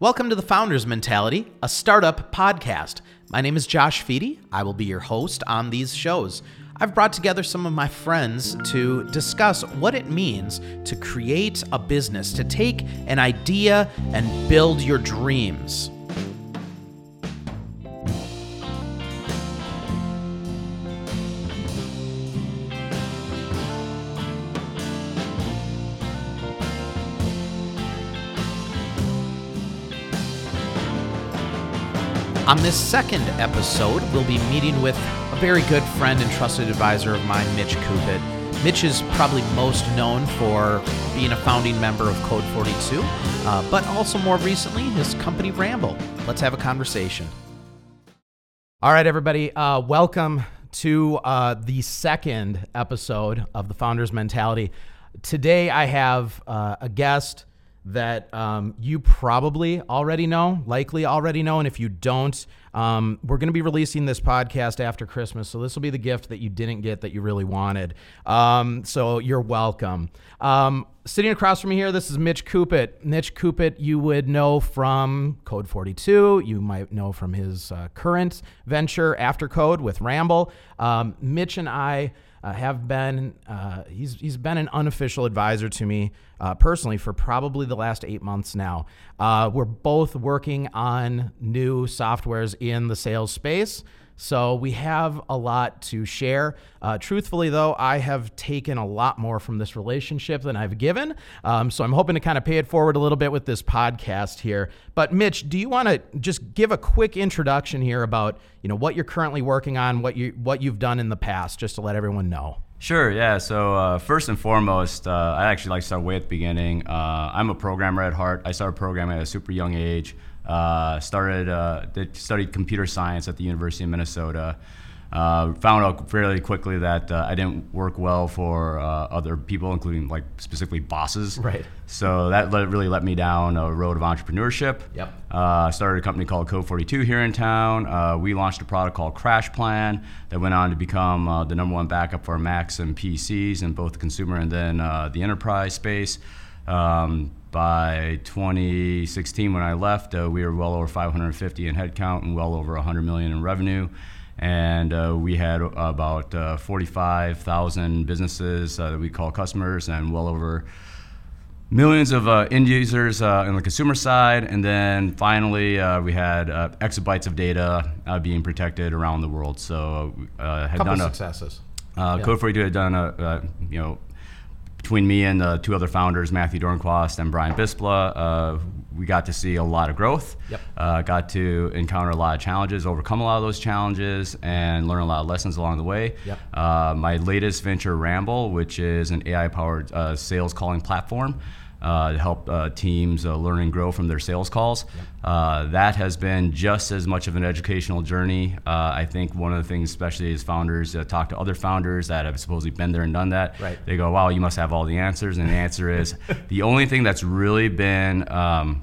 Welcome to the Founders Mentality, a startup podcast. My name is Josh Fedie. I will be your host on these shows. I've brought together some of my friends to discuss what it means to create a business, to take an idea and build your dreams. On this second episode, we'll be meeting with a very good friend and trusted advisor of mine, Mitch Coopet. Mitch is probably most known for being a founding member of Code 42, uh, but also more recently, his company Rambl. Let's have a conversation. All right, everybody, uh, welcome to uh, the second episode of the Founders Mentality. Today, I have uh, a guest that um, you probably already know, likely already know. And if you don't, um, we're going to be releasing this podcast after Christmas. So this will be the gift that you didn't get that you really wanted. Um, so you're welcome. Um, sitting across from me here, this is Mitch Coopet. Mitch Coopet, you would know from Code 42. You might know from his uh, current venture, After Code, with Rambl. Um, Mitch and I uh, have been uh, he's he's been an unofficial advisor to me uh, personally for probably the last eight months now. Uh, we're both working on new softwares in the sales space. So we have a lot to share. Uh, truthfully, though, I have taken a lot more from this relationship than I've given. Um, so I'm hoping to kind of pay it forward a little bit with this podcast here. But Mitch, do you want to just give a quick introduction here about you know what you're currently working on, what you what you've done in the past, just to let everyone know? Sure, yeah. So, uh, first and foremost, uh, I actually like to start way at the beginning. Uh, I'm a programmer at heart. I started programming at a super young age. Uh, started uh, did, studied computer science at the University of Minnesota. Uh, found out fairly quickly that uh, I didn't work well for uh, other people, including like specifically bosses. Right. So that let, really let me down a road of entrepreneurship. Yep. Uh, started a company called Code 42 here in town. Uh, we launched a product called Crash Plan that went on to become uh, the number one backup for Macs and PCs in both the consumer and then the enterprise space. Um, by 2016, when I left, we were well over 550 in headcount and well over 100 million in revenue and uh, we had about uh, 45,000 businesses uh, that we call customers and well over millions of uh, end users uh, on the consumer side. And then finally, uh, we had exabytes of data being protected around the world. So had Couple done a, successes. Yeah. Code 42 had done a, you know, between me and the two other founders, Matthew Dornquist and Brian Bispala, uh, we got to see a lot of growth. Yep. Uh, got to encounter a lot of challenges, overcome a lot of those challenges, and learn a lot of lessons along the way. Yep. Uh, my latest venture, Rambl, which is an AI-powered uh, sales calling platform uh, to help uh, teams uh, learn and grow from their sales calls. Yep. Uh, that has been just as much of an educational journey. Uh, I think one of the things, especially as founders, uh, talk to other founders that have supposedly been there and done that. Right. They go, "Wow, you must have all the answers." And the answer is, the only thing that's really been um,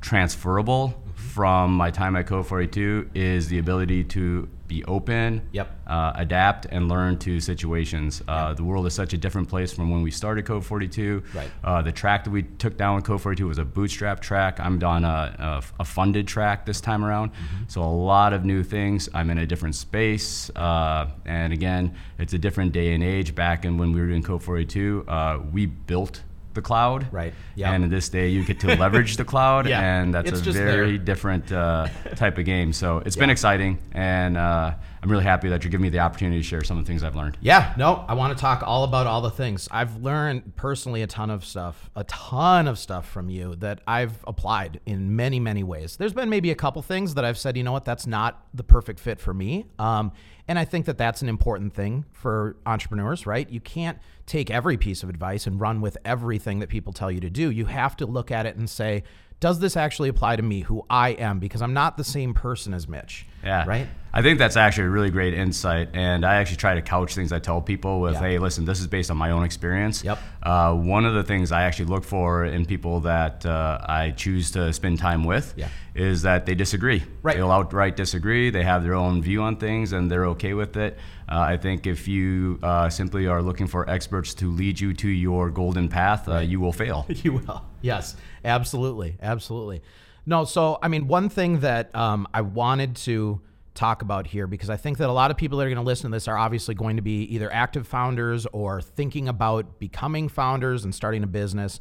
transferable. From my time at Code 42 is the ability to be open, yep. uh, adapt, and learn to situations. Uh, yep. The world is such a different place from when we started Code 42. Right. Uh, the track that we took down with Code 42 was a bootstrap track. I'm on a, a, a funded track this time around. Mm-hmm. So a lot of new things. I'm in a different space. Uh, and again, it's a different day and age. Back in when we were doing Code 42, uh, we built the cloud. Right. Yeah. And in this day, you get to leverage the cloud, yeah. and that's it's a very there. different uh, type of game. So it's yeah. been exciting, and uh, I'm really happy that you're giving me the opportunity to share some of the things I've learned. Yeah. No, I want to talk all about all the things I've learned personally. A ton of stuff, a ton of stuff from you that I've applied in many, many ways. There's been maybe a couple things that I've said, you know what, that's not the perfect fit for me. Um, and I think that that's an important thing for entrepreneurs, right? You can't take every piece of advice and run with everything that people tell you to do. You have to look at it and say, does this actually apply to me, who I am? Because I'm not the same person as Mitch. Yeah. Right? I think that's actually a really great insight. And I actually try to couch things I tell people with, yeah. hey, listen, this is based on my own experience. Yep. Uh, one of the things I actually look for in people that uh, I choose to spend time with yeah. is that they disagree. Right. They'll outright disagree. They have their own view on things and they're okay with it. Uh, I think if you uh, simply are looking for experts to lead you to your golden path, uh, right. you will fail. you will. Yes, absolutely. Absolutely. No, so I mean, one thing that um, I wanted to talk about here because I think that a lot of people that are going to listen to this are obviously going to be either active founders or thinking about becoming founders and starting a business.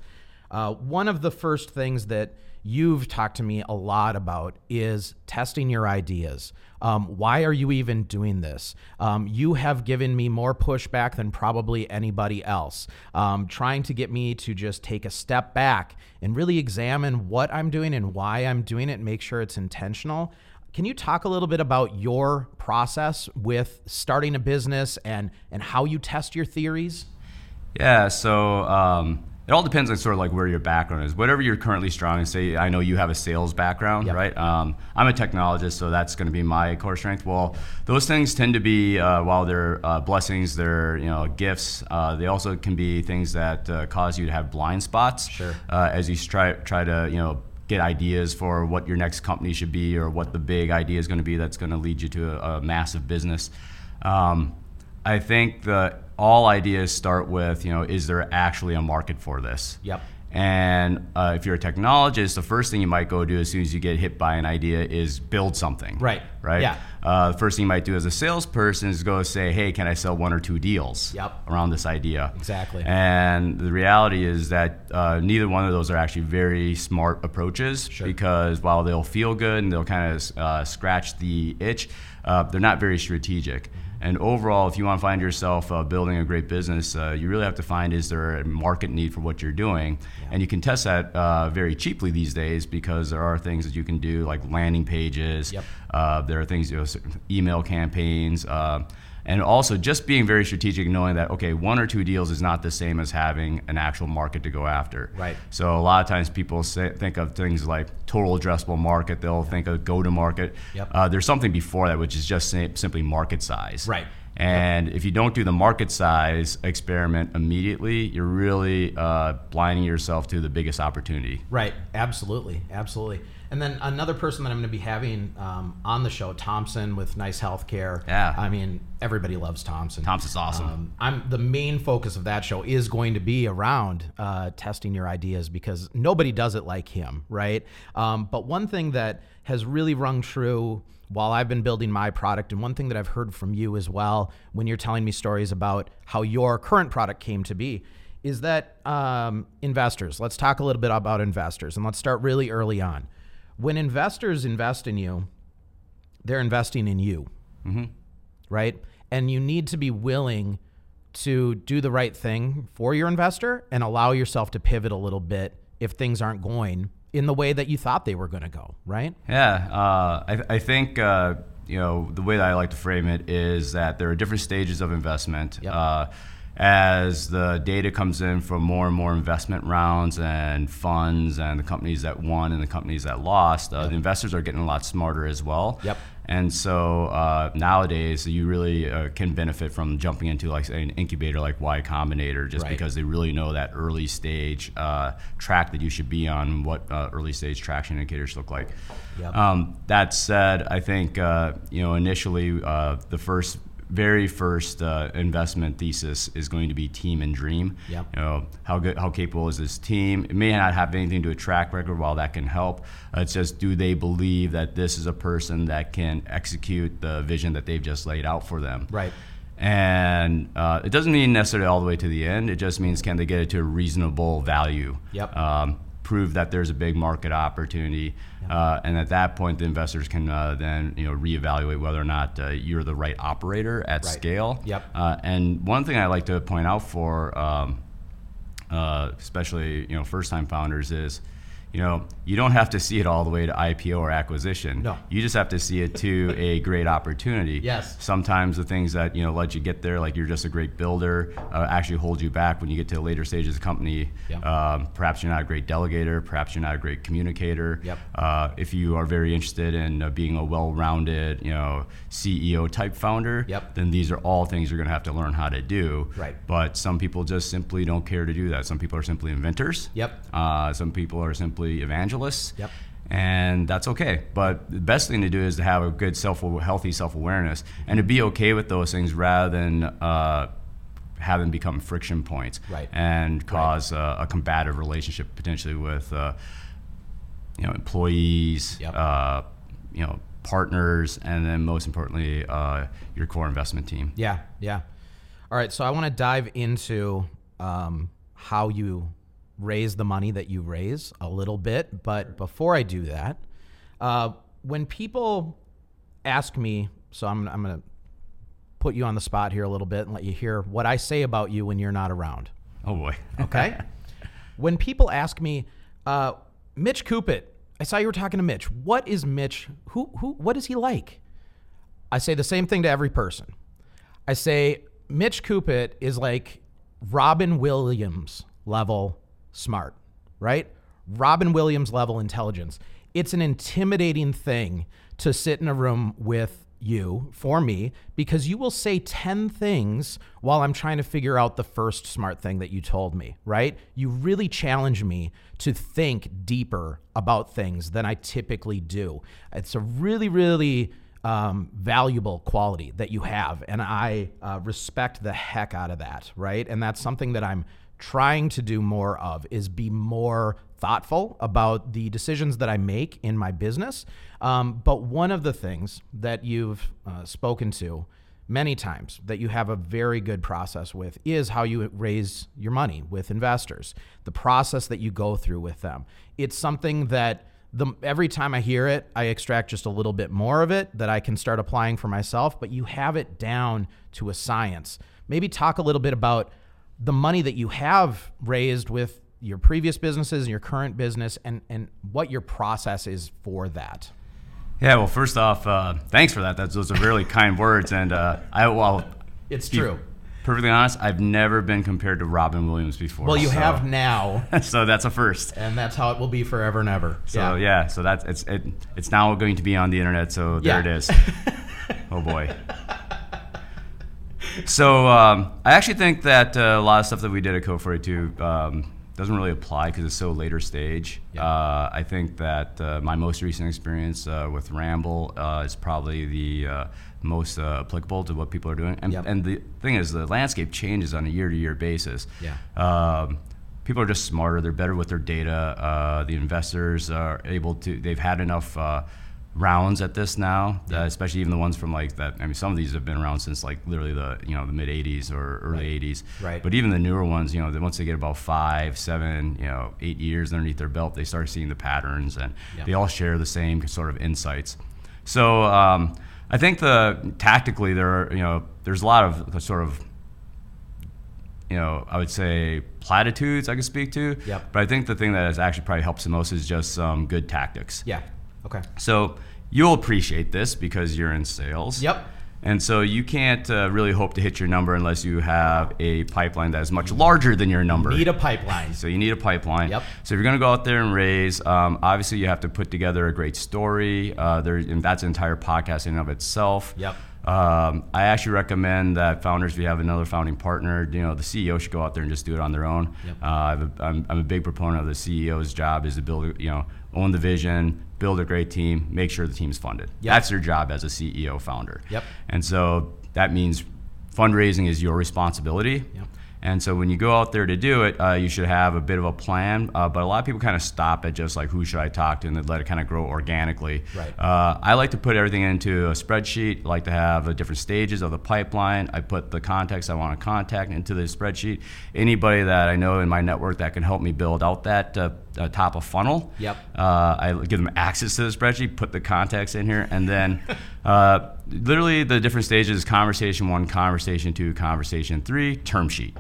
Uh, one of the first things that you've talked to me a lot about is testing your ideas. Um, why are you even doing this? Um, you have given me more pushback than probably anybody else, um, trying to get me to just take a step back and really examine what I'm doing and why I'm doing it make sure it's intentional. Can you talk a little bit about your process with starting a business and and how you test your theories? Yeah, so um, it all depends on sort of like where your background is. Whatever you're currently strong in, say I know you have a sales background, Yep. right? Um, I'm a technologist, so that's going to be my core strength. Well, those things tend to be, uh, while they're uh, blessings, they're you know gifts. Uh, they also can be things that uh, cause you to have blind spots. Sure. Uh, as you try try to you know get ideas for what your next company should be or what the big idea is going to be that's going to lead you to a, a massive business. Um, I think that all ideas start with, you know, is there actually a market for this? Yep. And uh, if you're a technologist, the first thing you might go do as soon as you get hit by an idea is build something. Right. Right. Yeah. Uh, the first thing you might do as a salesperson is go say, "Hey, can I sell one or two deals Yep. around this idea?" Exactly. And the reality is that uh, neither one of those are actually very smart approaches Sure. because while they'll feel good and they'll kind of uh, scratch the itch, uh, they're not very strategic. And overall, if you want to find yourself uh, building a great business, uh, you really have to find is there a market need for what you're doing, and you can test that uh, very cheaply these days because there are things that you can do like landing pages. Yep. Uh, there are things, you know, email campaigns, uh, and also just being very strategic, knowing that okay, one or two deals is not the same as having an actual market to go after. Right. So a lot of times people say, think of things like total addressable market. They'll think of go to market. Yep. Uh, there's something before that, which is just sim- simply market size. Right. And if you don't do the market size experiment immediately, you're really uh, blinding yourself to the biggest opportunity. Right. Absolutely. Absolutely. And then another person that I'm going to be having um, on the show, Thompson with Nice Healthcare. Yeah. I mean, everybody loves Thompson. Thompson's awesome. Um, I'm the main focus of that show is going to be around uh, testing your ideas because nobody does it like him, right? Um, but one thing that has really rung true while I've been building my product, and one thing that I've heard from you as well when you're telling me stories about how your current product came to be, is that um, investors. Let's talk a little bit about investors, and let's start really early on. When investors invest in you, they're investing in you right? And you need to be willing to do the right thing for your investor and allow yourself to pivot a little bit if things aren't going in the way that you thought they were going to go, right? Yeah, uh, I, I think uh, you know the way that I like to frame it is that there are different stages of investment. Yep. Uh, as the data comes in from more and more investment rounds and funds and the companies that won and the companies that lost, uh, the investors are getting a lot smarter as well. Yep. And so uh, nowadays, you really uh, can benefit from jumping into like say, an incubator like Y Combinator, just Right. because they really know that early stage uh, track that you should be on, what uh, early stage traction indicators look like. Yep. Um, that said, I think uh, you know initially uh, the first, very first uh, investment thesis is going to be team and dream. Yep. You know how good, how capable is this team? It may not have anything to with track record, while that can help. Uh, it's just do they believe that this is a person that can execute the vision that they've just laid out for them? Right. And uh, it doesn't mean necessarily all the way to the end. It just means can they get it to a reasonable value? Yep. Um, prove that there's a big market opportunity, uh, and at that point, the investors can uh, then you know reevaluate whether or not uh, you're the right operator at Right. scale. Yep. Uh, and one thing I like to point out for um, uh, especially you know first-time founders is you know you don't have to see it all the way to IPO or acquisition. No. You just have to see it to a great opportunity. Yes. Sometimes the things that you know let you get there, like you're just a great builder, uh, actually hold you back when you get to the later stages of the company. Yeah. Um, perhaps you're not a great delegator. Perhaps you're not a great communicator. Yep. Uh, if you are very interested in uh, being a well-rounded, you know, CEO type founder, Yep. then these are all things you're going to have to learn how to do. Right. But some people just simply don't care to do that. Some people are simply inventors. Yep. Uh, some people are simply evangelists. Yep. And that's okay. But the best thing to do is to have a good self, healthy self-awareness, and to be okay with those things rather than uh, have them become friction points Right. and cause uh, a combative relationship potentially with. Uh, you know, employees, Yep. uh, you know, partners, and then most importantly, uh, your core investment team. Yeah, yeah. All right, so I want to dive into um, how you raise the money that you raise a little bit, but before I do that, uh, when people ask me, so I'm, I'm going to put you on the spot here a little bit and let you hear what I say about you when you're not around. Oh boy. Okay. when people ask me, uh, Mitch Coopet, I saw you were talking to Mitch. What is Mitch? Who who? What is he like? I say the same thing to every person. I say Mitch Coopet is like Robin Williams level smart, right? Robin Williams level intelligence. It's an intimidating thing to sit in a room with you for me because you will say 10 things while I'm trying to figure out the first smart thing that you told me, right? You really challenge me to think deeper about things than I typically do. It's a really, really um, valuable quality that you have. And I uh, respect the heck out of that, right? And that's something that I'm trying to do more of is be more thoughtful about the decisions that I make in my business. Um, but one of the things that you've uh, spoken to many times that you have a very good process with is how you raise your money with investors, the process that you go through with them. It's something that the, every time I hear it, I extract just a little bit more of it that I can start applying for myself, but you have it down to a science. Maybe talk a little bit about the money that you have raised with your previous businesses and your current business and, and what your process is for that. Yeah. Well, first off, uh, thanks for that. That's, those are really kind words, and uh, I well, It's true. Perfectly honest, I've never been compared to Robin Williams before. Well, you so- have now, so that's a first. and that's how it will be forever and ever. So yeah, so that's it's it, it's now going to be on the internet. So there Yeah. it is. oh boy. So um, I actually think that uh, a lot of stuff that we did at Code 42 um, doesn't really apply because it's so later stage. Yeah. Uh, I think that uh, my most recent experience uh, with Rambl uh, is probably the uh, most uh, applicable to what people are doing. And, Yep. and the thing is, the landscape changes on a year-to-year basis. Yeah. Um, people are just smarter. They're better with their data. Uh, the investors are able to. They've had enough uh, rounds at this now, uh, especially even the ones from like that. I mean, some of these have been around since like literally the you know the mid '80s or early '80s. Right. But even the newer ones, you know, that once they get about five, seven, you know, eight years underneath their belt, they start seeing the patterns, and Yeah. they all share the same sort of insights. So um, I think the tactically there are you know there's a lot of sort of you know, I would say platitudes I could speak to. Yep. But I think the thing that has actually probably helps the most is just some good tactics. Yeah. Okay. So you'll appreciate this because you're in sales. Yep. And so you can't uh, really hope to hit your number unless you have a pipeline that is much larger than your number. Need a pipeline. So you need a pipeline. Yep. So if you're going to go out there and raise, um, obviously you have to put together a great story. Uh, there, and that's an entire podcast in and of itself. Yep. Um, I actually recommend that founders, if you have another founding partner, you know, the CEO should go out there and just do it on their own. Yep. Uh, I've a, I'm, I'm a big proponent of the CEO's job is to build, you know, own the vision, build a great team, make sure the team's funded. Yep. That's your job as a CEO founder. Yep. And so that means fundraising is your responsibility. Yep. And so when you go out there to do it, uh, you should have a bit of a plan. Uh, but a lot of people kind of stop at just like who should I talk to, and they let it kind of grow organically. Right. Uh, I like to put everything into a spreadsheet. I like to have the different stages of the pipeline. I put the contacts I want to contact into the spreadsheet. Anybody that I know in my network that can help me build out that uh, top of funnel. Yep. Uh, I give them access to the spreadsheet, put the contacts in here, and then uh, literally the different stages: conversation one, conversation two, conversation three, term sheet.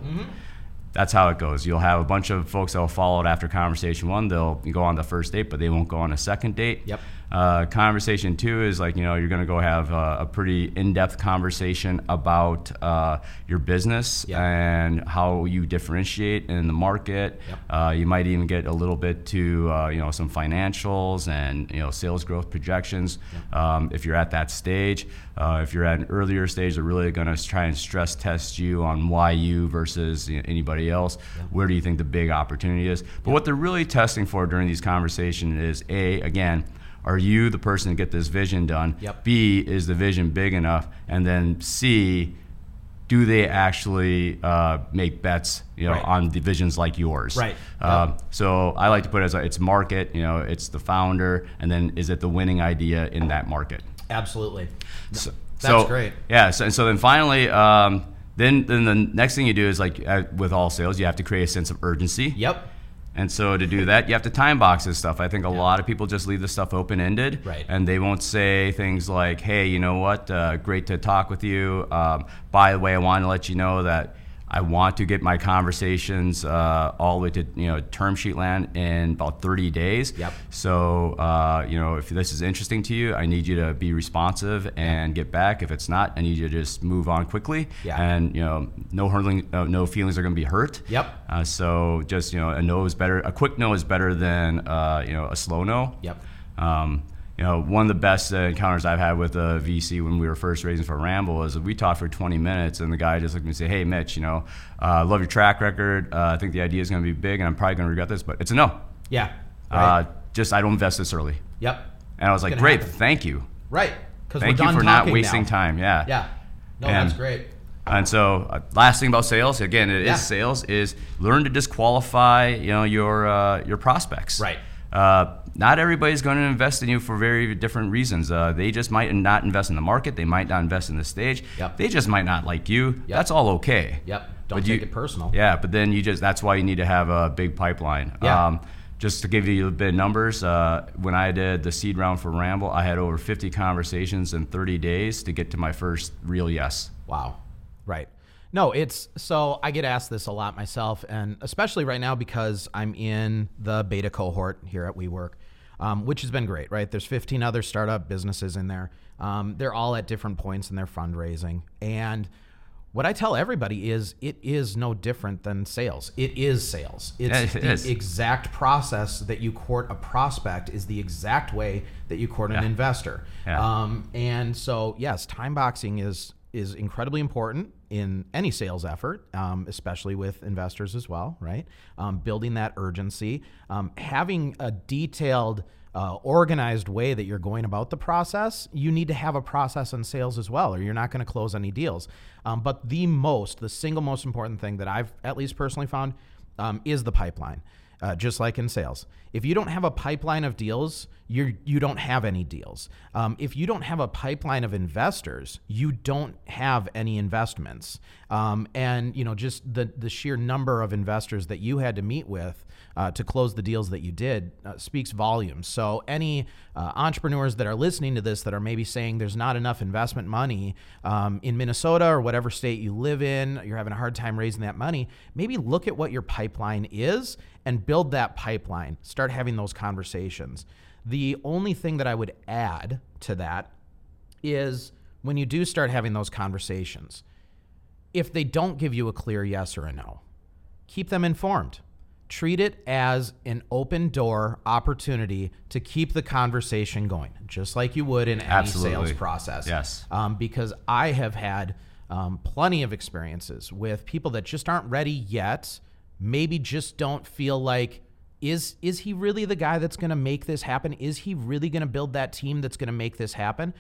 That's how it goes. You'll have a bunch of folks that will follow it after conversation one. They'll go on the first date, but they won't go on a second date. Yep. Uh, conversation two is like, you know, you're going to go have a, a pretty in depth conversation about uh, your business Yep. and how you differentiate in the market. Yep. Uh, you might even get a little bit to, uh, you know, some financials and, you know, sales growth projections um, if you're at that stage. Uh, if you're at an earlier stage, they're really going to try and stress test you on why you versus you know, anybody else. Where do you think the big opportunity is? But what they're really testing for during these conversations is A, again, are you the person to get this vision done? Yep. B, is the vision big enough? And then C, do they actually uh, make bets, you know, Right. on divisions like yours? Right. Um, So I like to put it as a, it's market, you know, it's the founder, and then is it the winning idea in that market? Absolutely. So, That's so- great. Yeah. So, and so then finally, um, then then the next thing you do is like uh, with all sales, you have to create a sense of urgency. Yep. And so to do that, you have to time box this stuff. I think a lot of people just leave this stuff open ended, Right. And they won't say things like, "Hey, you know what? Uh, great to talk with you. Um, by the way, I want to let you know that." I want to get my conversations uh, all the way to you know term sheet land in about 30 days. Yep. So uh, you know if this is interesting to you, I need you to be responsive and get back. If it's not, I need you to just move on quickly. Yeah. And you know no hurling, uh, no feelings are going to be hurt. Yep. Uh, so just you know, a no is better. A quick no is better than uh, you know a slow no. Yep. Um, you know, one of the best uh, encounters I've had with a VC when we were first raising for Rambl is we talked for 20 minutes, and the guy just looked at me and said, "Hey, Mitch, you know, uh, love your track record. Uh, I think the idea is going to be big, and I'm probably going to regret this, but it's a no. Yeah. Right. Uh, just I don't invest this early." yep. And I was like, "Great, happen. thank you, Right. Because we're thank done you for not wasting now. time." Yeah. Yeah. No, And- that's great. And so, uh, last thing about sales, again, it is Yeah. sales, is learn to disqualify, you know, your uh, your prospects. Right. Uh, not everybody's going to invest in you for very different reasons. Uh, they just might not invest in the market. They might not invest in the stage. Yep. They just might not like you. Yep. That's all okay. Yep. Don't But take you- it personal. Yeah, but then you just that's why you need to have a big pipeline. Yeah. Um, just to give you a bit of numbers, uh, when I did the seed round for Rambl, I had over 50 conversations in 30 days to get to my first real yes. Wow. Right. No, it's so I get asked this a lot myself, and especially right now because I'm in the beta cohort here at WeWork, um, which has been great, right? There's 15 other startup businesses in there. Um, they're all at different points in their fundraising. And what I tell everybody is it is no different than sales. It is sales. It's Yeah, it the is. exact process that you court a prospect is the exact way that you court an investor. Yeah. Um, and so, yes, time boxing is is incredibly important in any sales effort, um, especially with investors as well, right? Um, building that urgency, um, having a detailed, uh, organized way that you're going about the process. You need to have a process in sales as well, or you're not going to close any deals. Um, but the most, the single most important thing that I've at least personally found um, is the pipeline uh, just like in sales. If you don't have a pipeline of deals, you you don't have any deals. Um, if you don't have a pipeline of investors, you don't have any investments. Um, and you know, just the the sheer number of investors that you had to meet with uh, to close the deals that you did uh, speaks volumes. So any uh, entrepreneurs that are listening to this that are maybe saying there's not enough investment money um, in Minnesota or whatever state you live in, you're having a hard time raising that money. Maybe look at what your pipeline is and build that pipeline. Start having those conversations. The only thing that I would add to that is when you do start having those conversations, if they don't give you a clear yes or a no, keep them informed. Treat it as an open door opportunity to keep the conversation going, just like you would in any Absolutely. sales process. Yes. Um, because I have had um, plenty of experiences with people that just aren't ready yet, maybe just don't feel like is is he really the guy that's going to make this happen? Is he really going to build that team that's going to make this happen?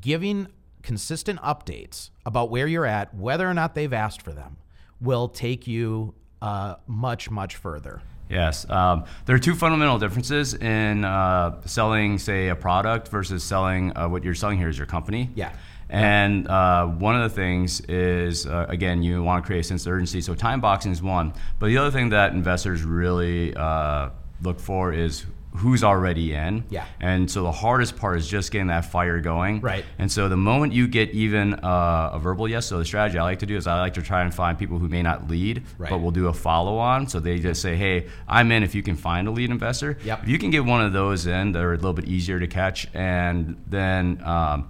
Giving consistent updates about where you're at, whether or not they've asked for them, will take you uh, much much further. Yes. Um, there are two fundamental differences in uh, selling, say, a product versus selling uh, what you're selling here is your company. Yeah. And uh, one of the things is, uh, again, you want to create a sense of urgency. So time boxing is one. But the other thing that investors really uh, look for is who's already in. Yeah. And so the hardest part is just getting that fire going. Right. And so the moment you get even uh, a verbal yes, so the strategy I like to do is I like to try and find people who may not lead, Right. but will do a follow on. So they just say, hey, I'm in if you can find a lead investor. Yep. If you can get one of those in, they're a little bit easier to catch and then um,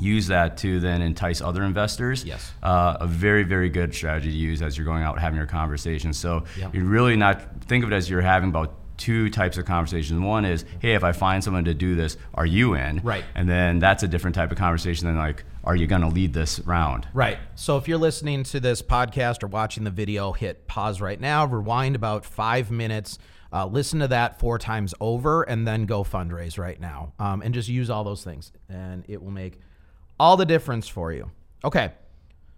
use that to then entice other investors. Yes. Uh, a very, very good strategy to use as you're going out having your conversations. So Yep. you're really not, think of it as you're having about two types of conversations. One is, hey, if I find someone to do this, are you in? Right. And then that's a different type of conversation than like, are you going to lead this round? Right. So if you're listening to this podcast or watching the video, hit pause right now, rewind about five minutes, uh, listen to that four times over, and then go fundraise right now. Um, and just use all those things, and it will make all the difference for you. Okay.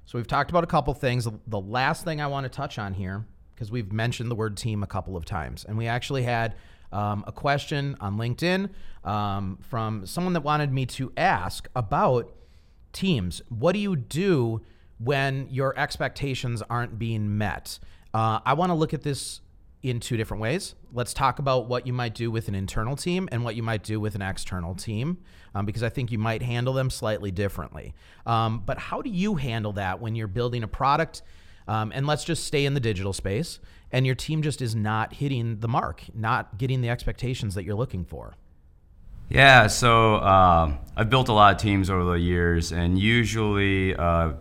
So we've talked about a couple things. The last thing I want to touch on here, because we've mentioned the word team a couple of times, and we actually had um, a question on LinkedIn um, from someone that wanted me to ask about teams. What do you do when your expectations aren't being met? Uh, I want to look at this in two different ways. Let's talk about what you might do with an internal team and what you might do with an external team, um, because I think you might handle them slightly differently. Um, but how do you handle that when you're building a product? Um, and let's just stay in the digital space, and your team just is not hitting the mark, not getting the expectations that you're looking for. Yeah, so uh, I've built a lot of teams over the years, and usually uh,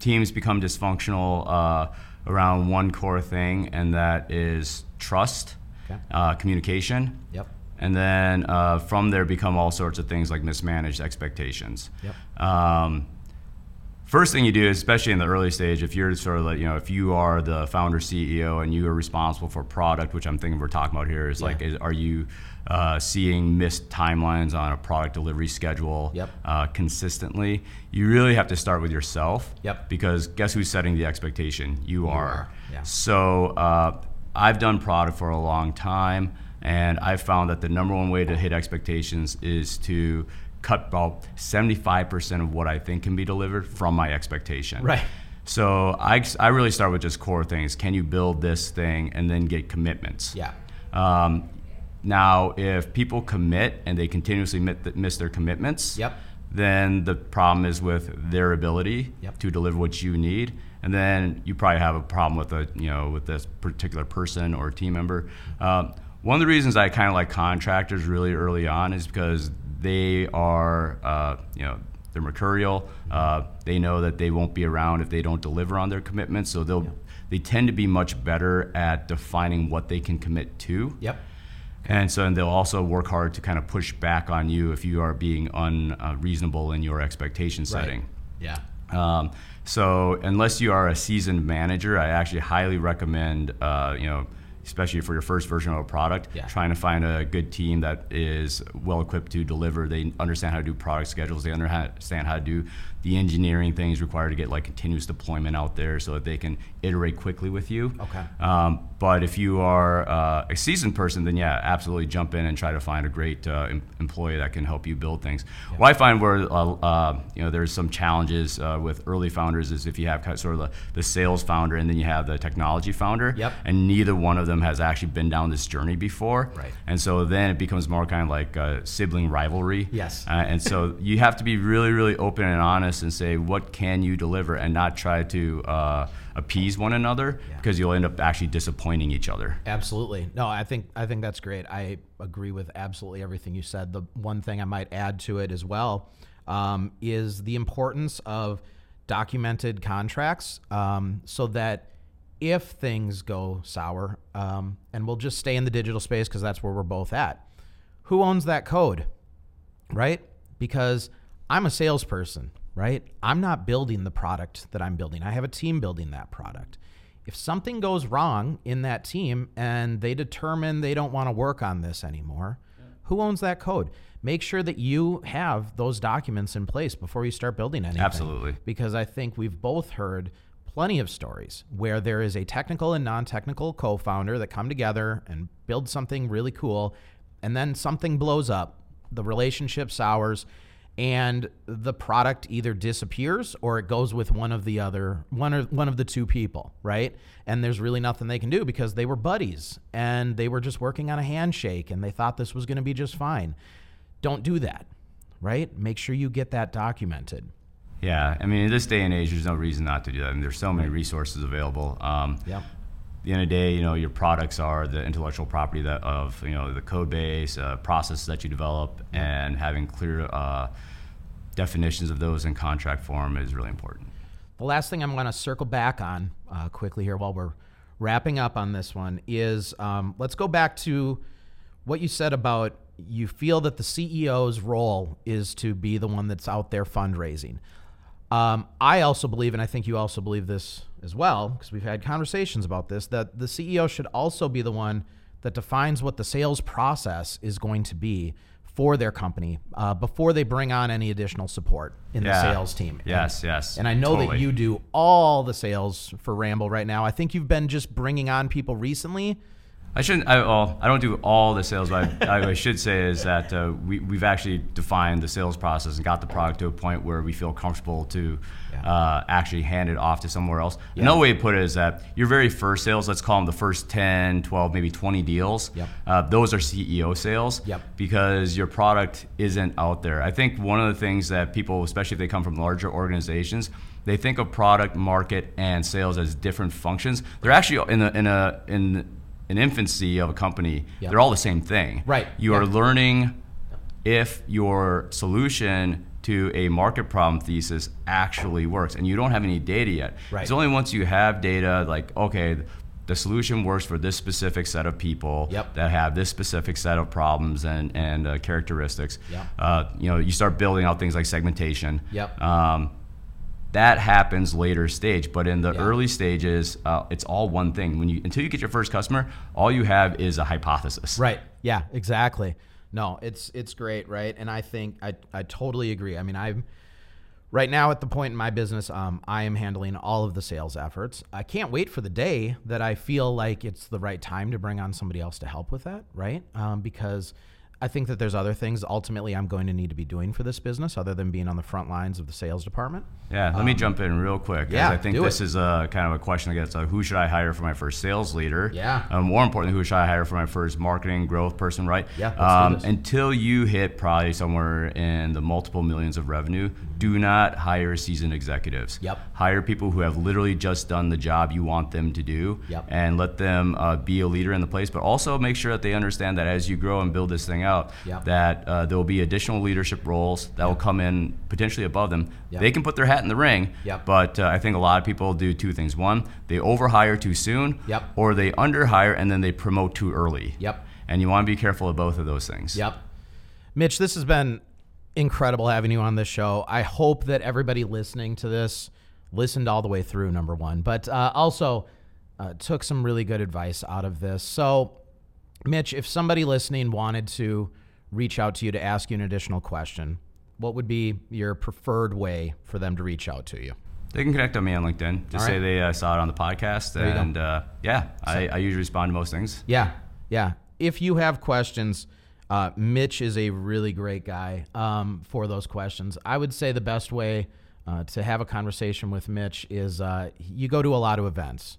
teams become dysfunctional uh, around one core thing, and that is trust, okay. Uh, communication. Yep. And then uh, from there become all sorts of things like mismanaged expectations. Yep. Um, first thing you do, especially in the early stage, if you're sort of like, you know, if you are the founder CEO and you are responsible for product, which I'm thinking we're talking about here, is yeah. like, is, are you uh, seeing missed timelines on a product delivery schedule yep. uh, consistently? You really have to start with yourself. Yep. Because guess who's setting the expectation? You, you are. are. Yeah. So uh, I've done product for a long time. And I've found that the number one way to hit expectations is to cut about 75% of what I think can be delivered from my expectation. Right. So I, I really start with just core things. Can you build this thing and then get commitments? Yeah. Um, now, if people commit and they continuously miss their commitments, yep. then the problem is with their ability yep. to deliver what you need. And then you probably have a problem with a you know with this particular person or team member. Um, one of the reasons I kind of like contractors really early on is because they are, uh, you know, they're mercurial. Uh, they know that they won't be around if they don't deliver on their commitments. So they'll, yeah. they tend to be much better at defining what they can commit to. Yep. And so, and they'll also work hard to kind of push back on you if you are being unreasonable in your expectation setting. Right. Yeah. Um, so, unless you are a seasoned manager, I actually highly recommend, uh, you know, especially for your first version of a product, yeah. trying to find a good team that is well equipped to deliver. They understand how to do product schedules. They understand how to do the engineering things required to get like continuous deployment out there so that they can iterate quickly with you. Okay. Um, but if you are uh, a seasoned person, then yeah, absolutely jump in and try to find a great uh, em- employee that can help you build things. Yeah. What I find where uh, uh, you know there's some challenges uh, with early founders is if you have kind of sort of the, the sales founder and then you have the technology founder, yep. and neither one of them has actually been down this journey before. Right. And so then it becomes more kind of like a sibling rivalry. Yes. Uh, and so you have to be really, really open and honest and say what can you deliver, and not try to uh, appease one another yeah. because you'll end up actually disappointing each other. Absolutely. No, I think I think that's great. I agree with absolutely everything you said. The one thing I might add to it as well um, is the importance of documented contracts um, so that if things go sour, um, and we'll just stay in the digital space because that's where we're both at. Who owns that code, right? Because I'm a salesperson, right? I'm not building the product that I'm building. I have a team building that product. If something goes wrong in that team and they determine they don't want to work on this anymore, yeah. who owns that code? Make sure that you have those documents in place before you start building anything. Absolutely. Because I think we've both heard plenty of stories where there is a technical and non-technical co-founder that come together and build something really cool and then something blows up the relationship sours and the product either disappears or it goes with one of the other one or one of the two people right and there's really nothing they can do because they were buddies and they were just working on a handshake and they thought this was going to be just fine don't do that right make sure you get that documented yeah, I mean, in this day and age, there's no reason not to do that. I mean, there's so many resources available. Um, yeah. The end of the day, you know, your products are the intellectual property that of you know the code base, uh, processes that you develop, and having clear uh, definitions of those in contract form is really important. The last thing I'm going to circle back on uh, quickly here while we're wrapping up on this one is um, let's go back to what you said about you feel that the CEO's role is to be the one that's out there fundraising. Um, I also believe, and I think you also believe this as well, because we've had conversations about this, that the CEO should also be the one that defines what the sales process is going to be for their company uh, before they bring on any additional support in the sales team. Yes, And- yes, And I know that you do all the sales for Rambl right now. I think you've been just bringing on people recently. I shouldn't. I, well, I don't do all the sales. But I, I should say is that uh, we, we've actually defined the sales process and got the product to a point where we feel comfortable to Yeah. uh, actually hand it off to somewhere else. Yeah. Another way to put it is that your very first sales, let's call them the first 10, 12, maybe 20 deals, Yep. uh, those are CEO sales Yep. because your product isn't out there. I think one of the things that people, especially if they come from larger organizations, they think of product, market, and sales as different functions. They're actually in a in a in an infancy of a company. Yep. They're all the same thing. Right. You are learning if your solution to a market problem thesis actually works, and you don't have any data yet. Right. It's only once you have data, like okay. The solution works for this specific set of people Yep. that have this specific set of problems and, and uh, characteristics. Yep. Uh, you know, you start building out things like segmentation. Yep. Um, that happens later stage, but in the Yeah. early stages, uh, it's all one thing. When you until you get your first customer, all you have is a hypothesis. Right. Yeah, exactly. No, it's it's great, right? And I think I I totally agree. I mean, I'm right now at the point in my business, um, I am handling all of the sales efforts. I can't wait for the day that I feel like it's the right time to bring on somebody else to help with that, right? Um, because I think that there's other things ultimately I'm going to need to be doing for this business other than being on the front lines of the sales department. Yeah, let me jump in real quick. Um, yeah, I think this it. is a kind of a question that gets uh, who should I hire for my first sales leader? Yeah. Um, more importantly, who should I hire for my first marketing growth person? Right. Yeah, Um, until you hit probably somewhere in the multiple millions of revenue, do not hire seasoned executives. Yep. Hire people who have literally just done the job you want them to do, Yep. and let them uh, be a leader in the place. But also make sure that they understand that as you grow and build this thing out, Yep. that uh, there will be additional leadership roles that will come in potentially above them. Yep. They can put their hat in the ring, but uh, I think a lot of people do two things. One, they overhire too soon, Yep. or they underhire and then they promote too early. Yep. And you want to be careful of both of those things. Yep. Mitch, this has been incredible having you on this show. I hope that everybody listening to this listened all the way through, number one, but uh, also uh, took some really good advice out of this. So, Mitch, if somebody listening wanted to reach out to you to ask you an additional question, what would be your preferred way for them to reach out to you? They can connect on me on LinkedIn. Just All say right. they uh, saw it on the podcast. and uh, yeah, I, I usually respond to most things. Yeah, yeah. If you have questions, uh, Mitch is a really great guy um, for those questions. I would say the best way uh, to have a conversation with Mitch is uh, you go to a lot of events.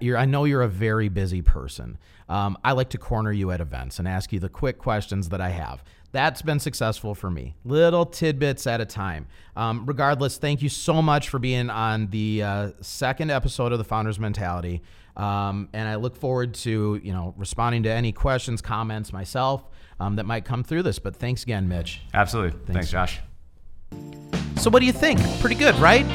You're, I know you're a very busy person. Um, I like to corner you at events and ask you the quick questions that I have. That's been successful for me, little tidbits at a time. Um, regardless, thank you so much for being on the uh, second episode of the Founders Mentality. Um, and I look forward to you know responding to any questions, comments myself um, that might come through this. But thanks again, Mitch. Absolutely. Thanks, Josh. So, what do you think? Pretty good, right?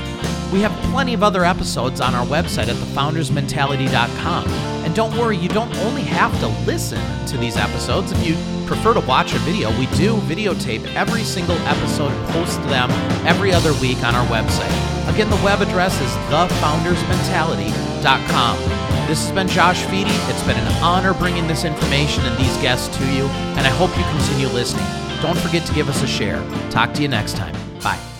We have plenty of other episodes on our website at thefoundersmentality.com. And don't worry, you don't only have to listen to these episodes. If you prefer to watch a video, we do videotape every single episode and post them every other week on our website. Again, the web address is thefoundersmentality.com. This has been Josh Fedie. It's been an honor bringing this information and these guests to you, and I hope you continue listening. Don't forget to give us a share. Talk to you next time. Bye.